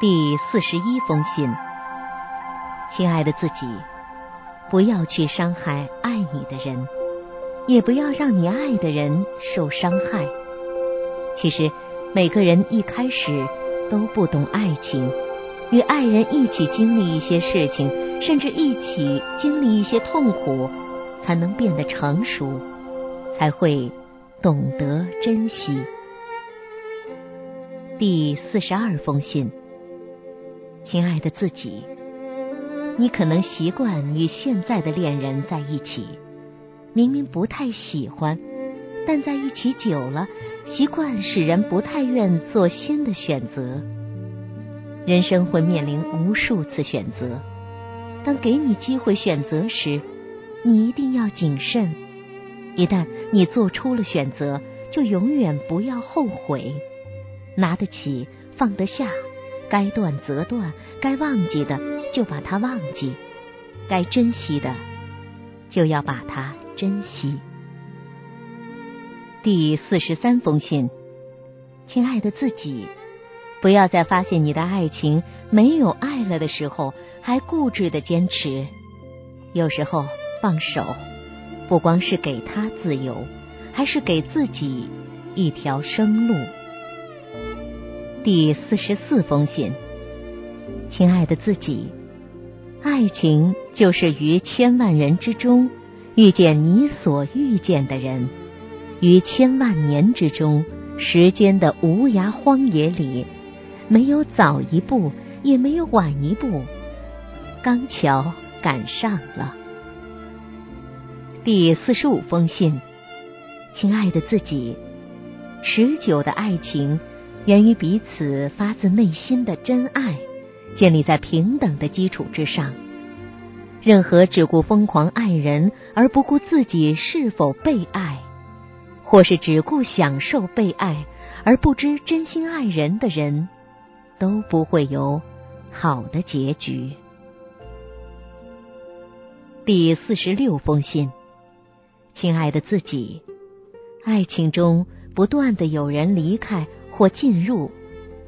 第四十一封信，亲爱的自己，不要去伤害爱你的人，也不要让你爱的人受伤害。其实，每个人一开始都不懂爱情，与爱人一起经历一些事情，甚至一起经历一些痛苦，才能变得成熟，才会懂得珍惜。第四十二封信。亲爱的自己，你可能习惯与现在的恋人在一起，明明不太喜欢，但在一起久了，习惯使人不太愿做新的选择。人生会面临无数次选择，当给你机会选择时，你一定要谨慎。一旦你做出了选择，就永远不要后悔。拿得起，放得下。该断则断，该忘记的就把它忘记，该珍惜的就要把它珍惜。第四十三封信，亲爱的自己，不要在发现你的爱情没有爱了的时候，还固执的坚持。有时候放手，不光是给他自由，还是给自己一条生路。第四十四封信，亲爱的自己，爱情就是于千万人之中遇见你所遇见的人，于千万年之中时间的无涯荒野里，没有早一步，也没有晚一步，刚巧赶上了。第四十五封信，亲爱的自己，持久的爱情。源于彼此发自内心的真爱，建立在平等的基础之上。任何只顾疯狂爱人而不顾自己是否被爱，或是只顾享受被爱而不知真心爱人的人，都不会有好的结局。第四十六封信，亲爱的自己，爱情中不断的有人离开。或进入，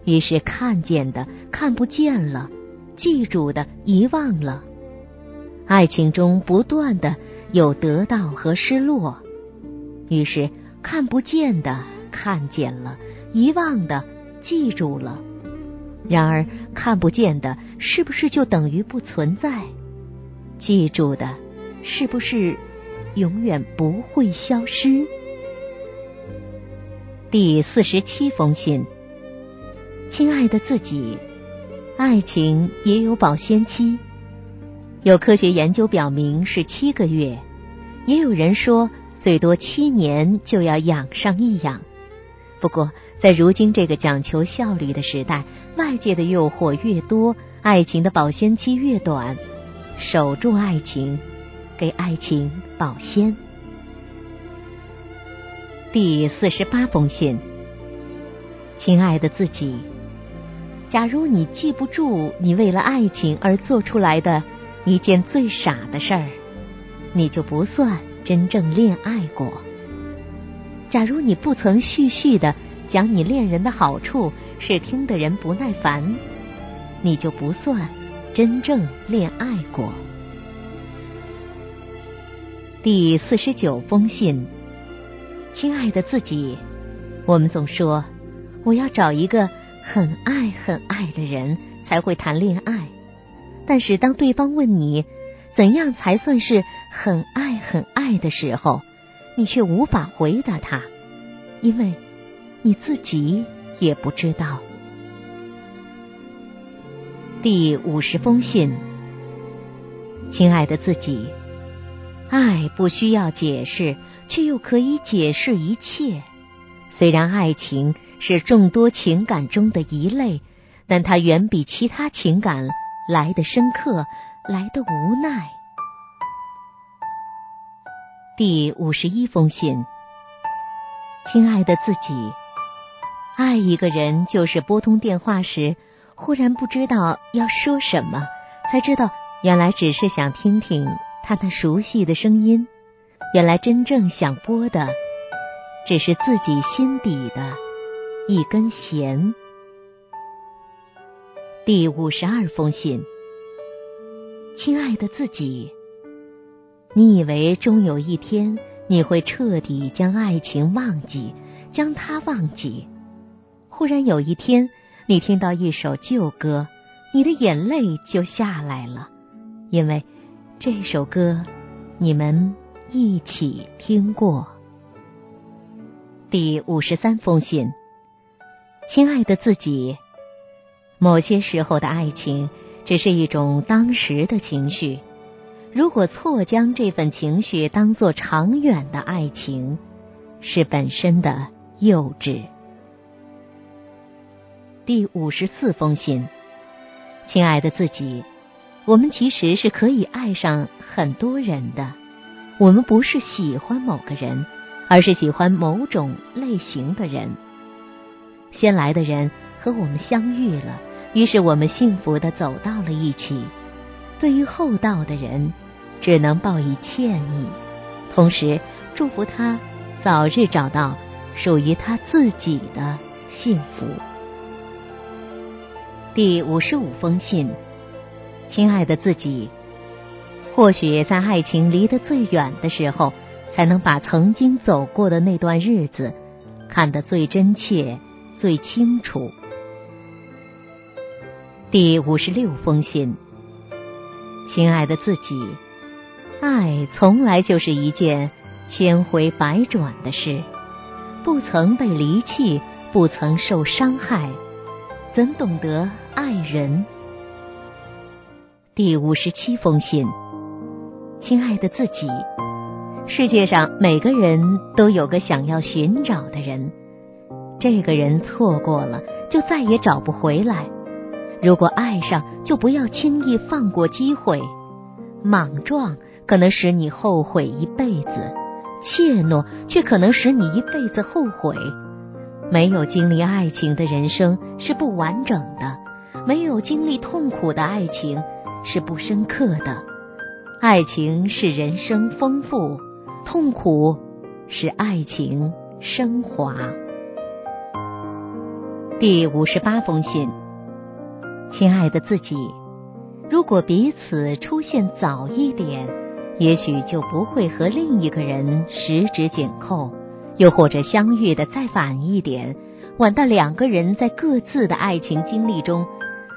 于是看见的看不见了，记住的遗忘了。爱情中不断的有得到和失落，于是看不见的看见了，遗忘的记住了。然而看不见的是不是就等于不存在？记住的是不是永远不会消失？第四十七封信，亲爱的自己，爱情也有保鲜期，有科学研究表明是七个月，也有人说最多七年就要养上一养。不过，在如今这个讲求效率的时代，外界的诱惑越多，爱情的保鲜期越短，守住爱情，给爱情保鲜。第四十八封信，亲爱的自己，假如你记不住你为了爱情而做出来的一件最傻的事儿，你就不算真正恋爱过。假如你不曾絮絮的讲你恋人的好处，是听的人不耐烦，你就不算真正恋爱过。第四十九封信。亲爱的自己，我们总说我要找一个很爱很爱的人才会谈恋爱，但是当对方问你怎样才算是很爱很爱的时候，你却无法回答他，因为你自己也不知道。第五十封信，亲爱的自己，爱不需要解释。却又可以解释一切。虽然爱情是众多情感中的一类，但它远比其他情感来的深刻，来的无奈。第五十一封信，亲爱的自己，爱一个人就是拨通电话时，忽然不知道要说什么，才知道原来只是想听听他那熟悉的声音。原来真正想拨的，只是自己心底的一根弦。第五十二封信，亲爱的自己，你以为终有一天你会彻底将爱情忘记，将它忘记？忽然有一天，你听到一首旧歌，你的眼泪就下来了，因为这首歌你们一起听过。第五十三封信，亲爱的自己。某些时候的爱情只是一种当时的情绪，如果错将这份情绪当作长远的爱情，是本身的幼稚。第五十四封信，亲爱的自己，我们其实是可以爱上很多人的，我们不是喜欢某个人，而是喜欢某种类型的人。先来的人和我们相遇了。于是我们幸福的走到了一起。对于后到的人，只能报以歉意，同时祝福他早日找到属于他自己的幸福。第五十五封信，亲爱的自己，或许在爱情离得最远的时候，才能把曾经走过的那段日子看得最真切、最清楚。第五十六封信，亲爱的自己，爱从来就是一件千回百转的事，不曾被离弃，不曾受伤害，怎懂得爱人？第五十七封信，亲爱的自己，世界上每个人都有个想要寻找的人，这个人错过了，就再也找不回来。如果爱上，就不要轻易放过机会。莽撞可能使你后悔一辈子，怯懦却可能使你一辈子后悔。没有经历爱情的人生是不完整的，没有经历痛苦的爱情是不深刻的。爱情使人生丰富，痛苦使爱情升华。第五十八封信。亲爱的自己，如果彼此出现早一点，也许就不会和另一个人十指紧扣；又或者相遇的再晚一点，晚到两个人在各自的爱情经历中，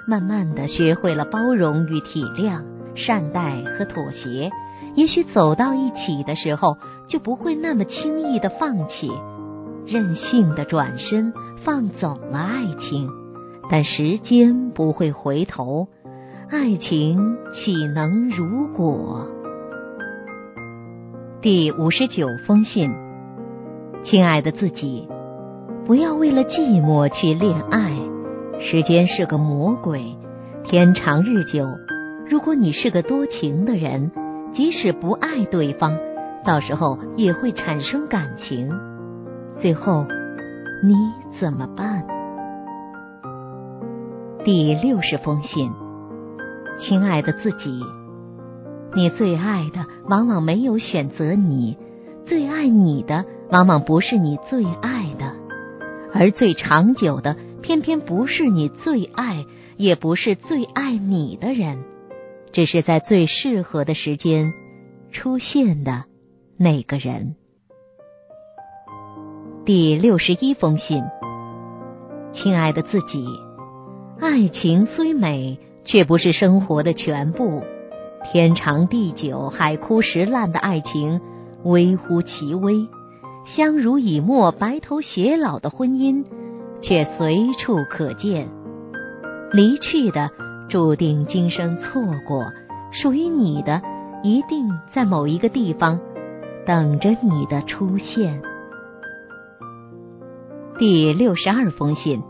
慢慢的学会了包容与体谅、善待和妥协，也许走到一起的时候，就不会那么轻易的放弃，任性的转身放走了爱情。但时间不会回头，爱情岂能如果？第五十九封信，亲爱的自己，不要为了寂寞去恋爱。时间是个魔鬼，天长日久，如果你是个多情的人，即使不爱对方，到时候也会产生感情。最后，你怎么办？第六十封信，亲爱的自己，你最爱的往往没有选择你，最爱你的往往不是你最爱的，而最长久的偏偏不是你最爱，也不是最爱你的人，只是在最适合的时间出现的那个人。第六十一封信，亲爱的自己。爱情虽美，却不是生活的全部。天长地久、海枯石烂的爱情微乎其微，相濡以沫、白头偕老的婚姻却随处可见。离去的注定今生错过，属于你的一定在某一个地方等着你的出现。第六十二封信。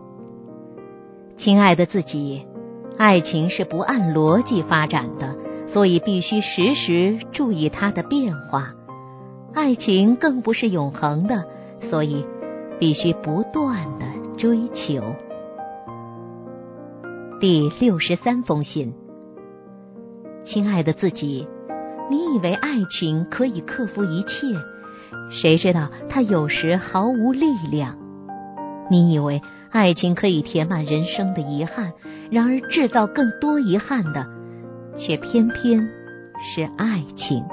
亲爱的自己，爱情是不按逻辑发展的，所以必须时时注意它的变化。爱情更不是永恒的，所以必须不断的追求。第六十三封信，亲爱的自己，你以为爱情可以克服一切？谁知道它有时毫无力量。你以为爱情可以填满人生的遗憾，然而制造更多遗憾的，却偏偏是爱情。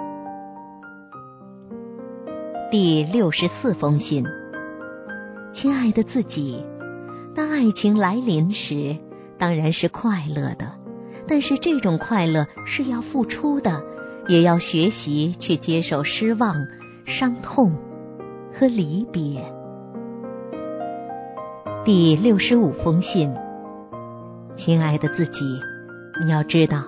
第六十四封信，亲爱的自己，当爱情来临时，当然是快乐的，但是这种快乐是要付出的，也要学习去接受失望、伤痛和离别。第六十五封信，亲爱的自己，你要知道，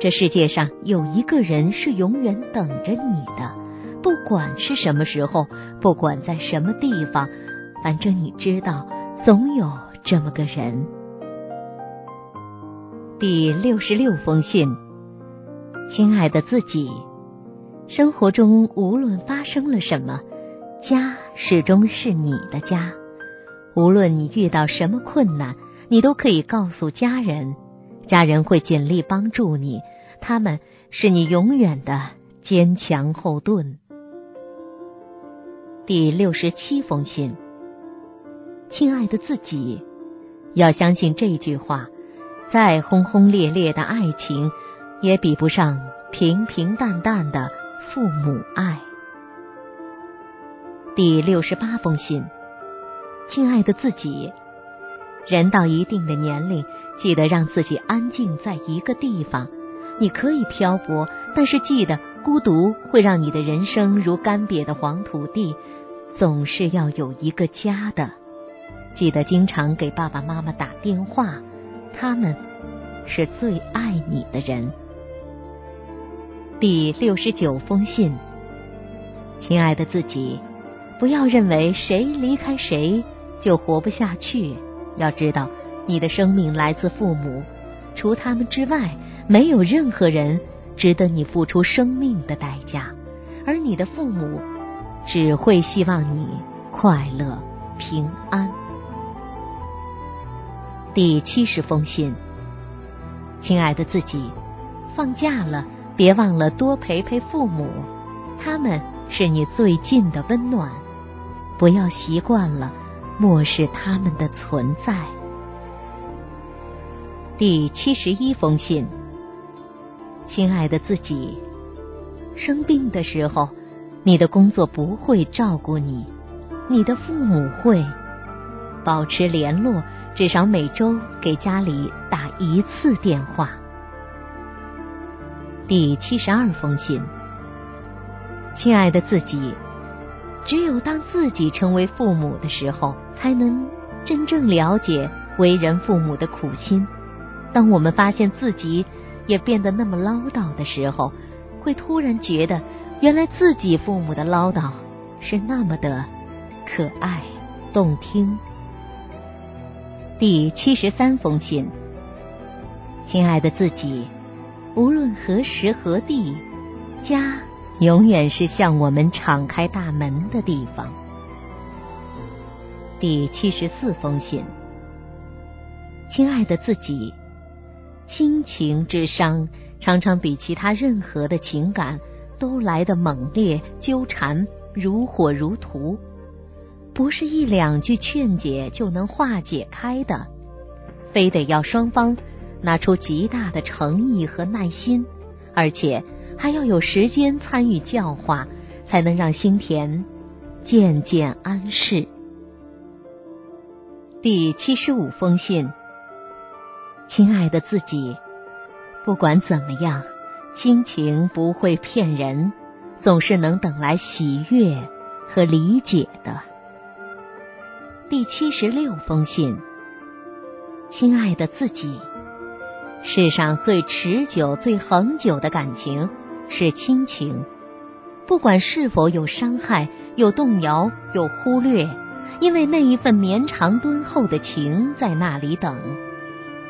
这世界上有一个人是永远等着你的。不管是什么时候，不管在什么地方，反正你知道，总有这么个人。第六十六封信，亲爱的自己，生活中无论发生了什么，家始终是你的家。无论你遇到什么困难，你都可以告诉家人，家人会尽力帮助你，他们是你永远的坚强后盾。第六十七封信，亲爱的自己，要相信这句话：再轰轰烈烈的爱情，也比不上平平淡淡的父母爱。第六十八封信，亲爱的自己，人到一定的年龄，记得让自己安静在一个地方。你可以漂泊，但是记得，孤独会让你的人生如干瘪的黄土地。总是要有一个家的，记得经常给爸爸妈妈打电话，他们是最爱你的人。第六十九封信，亲爱的自己，不要认为谁离开谁就活不下去。要知道，你的生命来自父母，除他们之外，没有任何人值得你付出生命的代价，而你的父母。只会希望你快乐平安。第七十封信，亲爱的自己，放假了，别忘了多陪陪父母，他们是你最近的温暖。不要习惯了漠视他们的存在。第七十一封信，亲爱的自己，生病的时候。你的工作不会照顾你，你的父母会保持联络，至少每周给家里打一次电话。第七十二封信，亲爱的自己，只有当自己成为父母的时候，才能真正了解为人父母的苦心。当我们发现自己也变得那么唠叨的时候，会突然觉得。原来自己父母的唠叨是那么的可爱动听。第七十三封信，亲爱的自己，无论何时何地，家永远是向我们敞开大门的地方。第七十四封信，亲爱的自己，亲情之伤常常比其他任何的情感。都来的猛烈纠缠，如火如荼，不是一两句劝解就能化解开的，非得要双方拿出极大的诚意和耐心，而且还要有时间参与教化，才能让心田渐渐安适。第七十五封信，亲爱的自己，不管怎么样。亲情不会骗人，总是能等来喜悦和理解的。第七十六封信，亲爱的自己，世上最持久、最恒久的感情是亲情，不管是否有伤害、有动摇、有忽略，因为那一份绵长敦厚的情在那里等，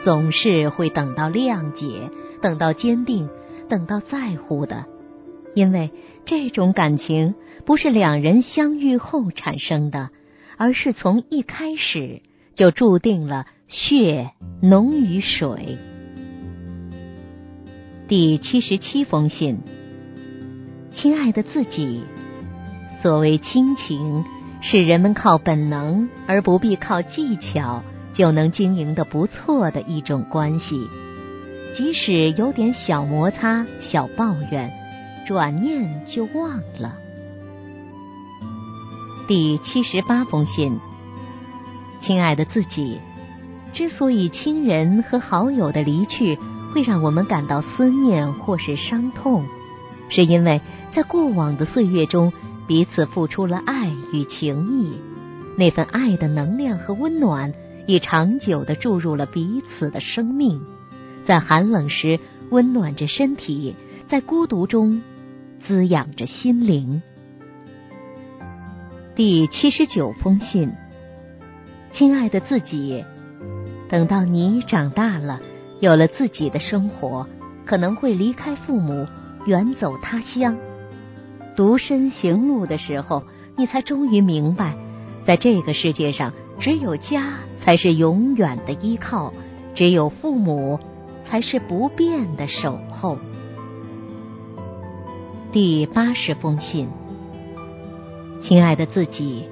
总是会等到谅解，等到坚定。等到在乎的，因为这种感情不是两人相遇后产生的，而是从一开始就注定了血浓于水。第七十七封信，亲爱的自己，所谓亲情，是人们靠本能而不必靠技巧就能经营的不错的一种关系。即使有点小摩擦、小抱怨，转念就忘了。第七十八封信，亲爱的自己，之所以亲人和好友的离去会让我们感到思念或是伤痛，是因为在过往的岁月中彼此付出了爱与情谊，那份爱的能量和温暖已长久的注入了彼此的生命。在寒冷时温暖着身体，在孤独中滋养着心灵。第七十九封信，亲爱的自己，等到你长大了，有了自己的生活，可能会离开父母，远走他乡，独身行路的时候，你才终于明白，在这个世界上，只有家才是永远的依靠，只有父母。才是不变的守候。第八十封信，亲爱的自己，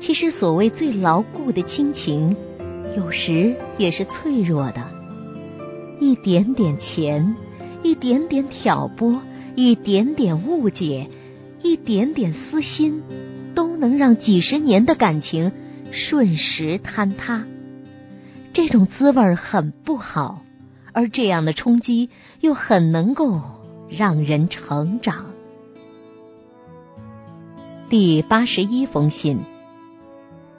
其实所谓最牢固的亲情，有时也是脆弱的。一点点钱，一点点挑拨，一点点误解，一点点私心，都能让几十年的感情瞬时坍塌。这种滋味很不好。而这样的冲击又很能够让人成长。第八十一封信，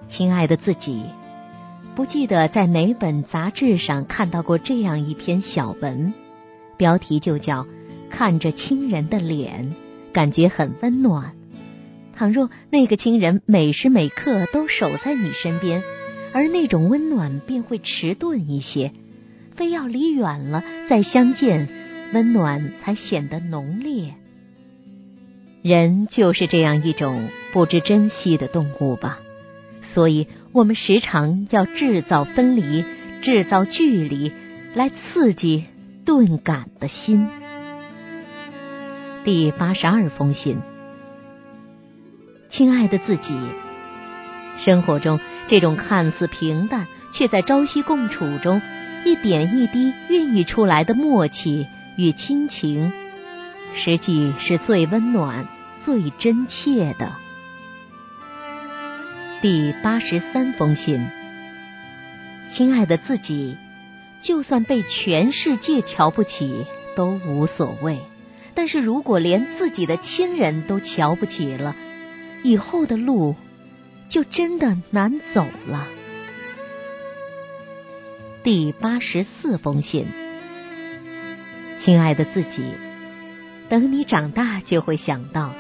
亲爱的自己，不记得在哪本杂志上看到过这样一篇小文，标题就叫“看着亲人的脸，感觉很温暖”。倘若那个亲人每时每刻都守在你身边，而那种温暖便会迟钝一些。非要离远了再相见，温暖才显得浓烈。人就是这样一种不知珍惜的动物吧，所以我们时常要制造分离，制造距离，来刺激钝感的心。第八十二封信，亲爱的自己，生活中这种看似平淡，却在朝夕共处中。一点一滴孕育出来的默契与亲情，实际是最温暖、最真切的。第八十三封信，亲爱的自己，就算被全世界瞧不起都无所谓，但是如果连自己的亲人都瞧不起了，以后的路就真的难走了。第八十四封信，亲爱的自己，等你长大就会想到，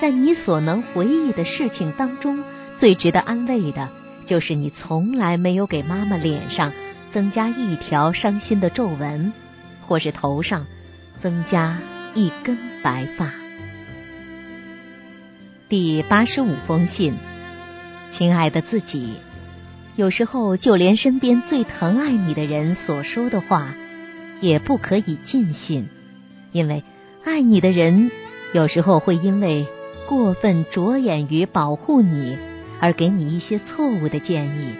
在你所能回忆的事情当中，最值得安慰的，就是你从来没有给妈妈脸上增加一条伤心的皱纹，或是头上增加一根白发。第八十五封信，亲爱的自己。有时候，就连身边最疼爱你的人所说的话，也不可以尽信，因为爱你的人有时候会因为过分着眼于保护你，而给你一些错误的建议。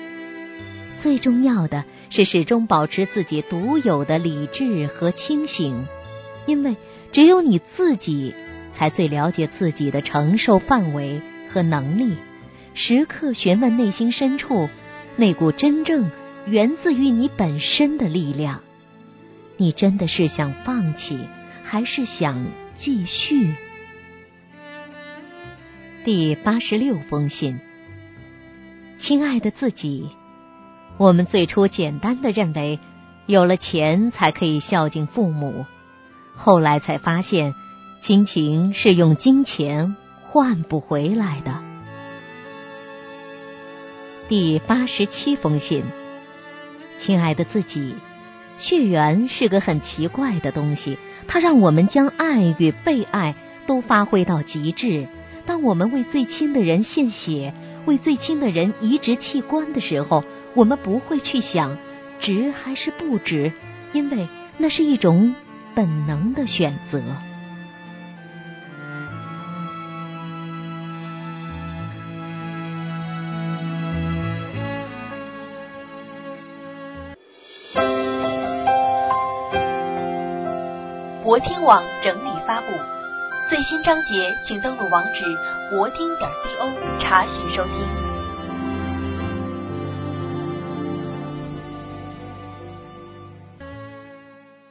最重要的是始终保持自己独有的理智和清醒，因为只有你自己才最了解自己的承受范围和能力。时刻询问内心深处。那股真正源自于你本身的力量，你真的是想放弃，还是想继续？第八十六封信，亲爱的自己，我们最初简单的认为，有了钱才可以孝敬父母，后来才发现，亲情是用金钱换不回来的。第八十七封信，亲爱的自己，血缘是个很奇怪的东西，它让我们将爱与被爱都发挥到极致。当我们为最亲的人献血，为最亲的人移植器官的时候，我们不会去想值还是不值，因为那是一种本能的选择。国听网整理发布，最新章节请登录网址国听点 co 查询收听。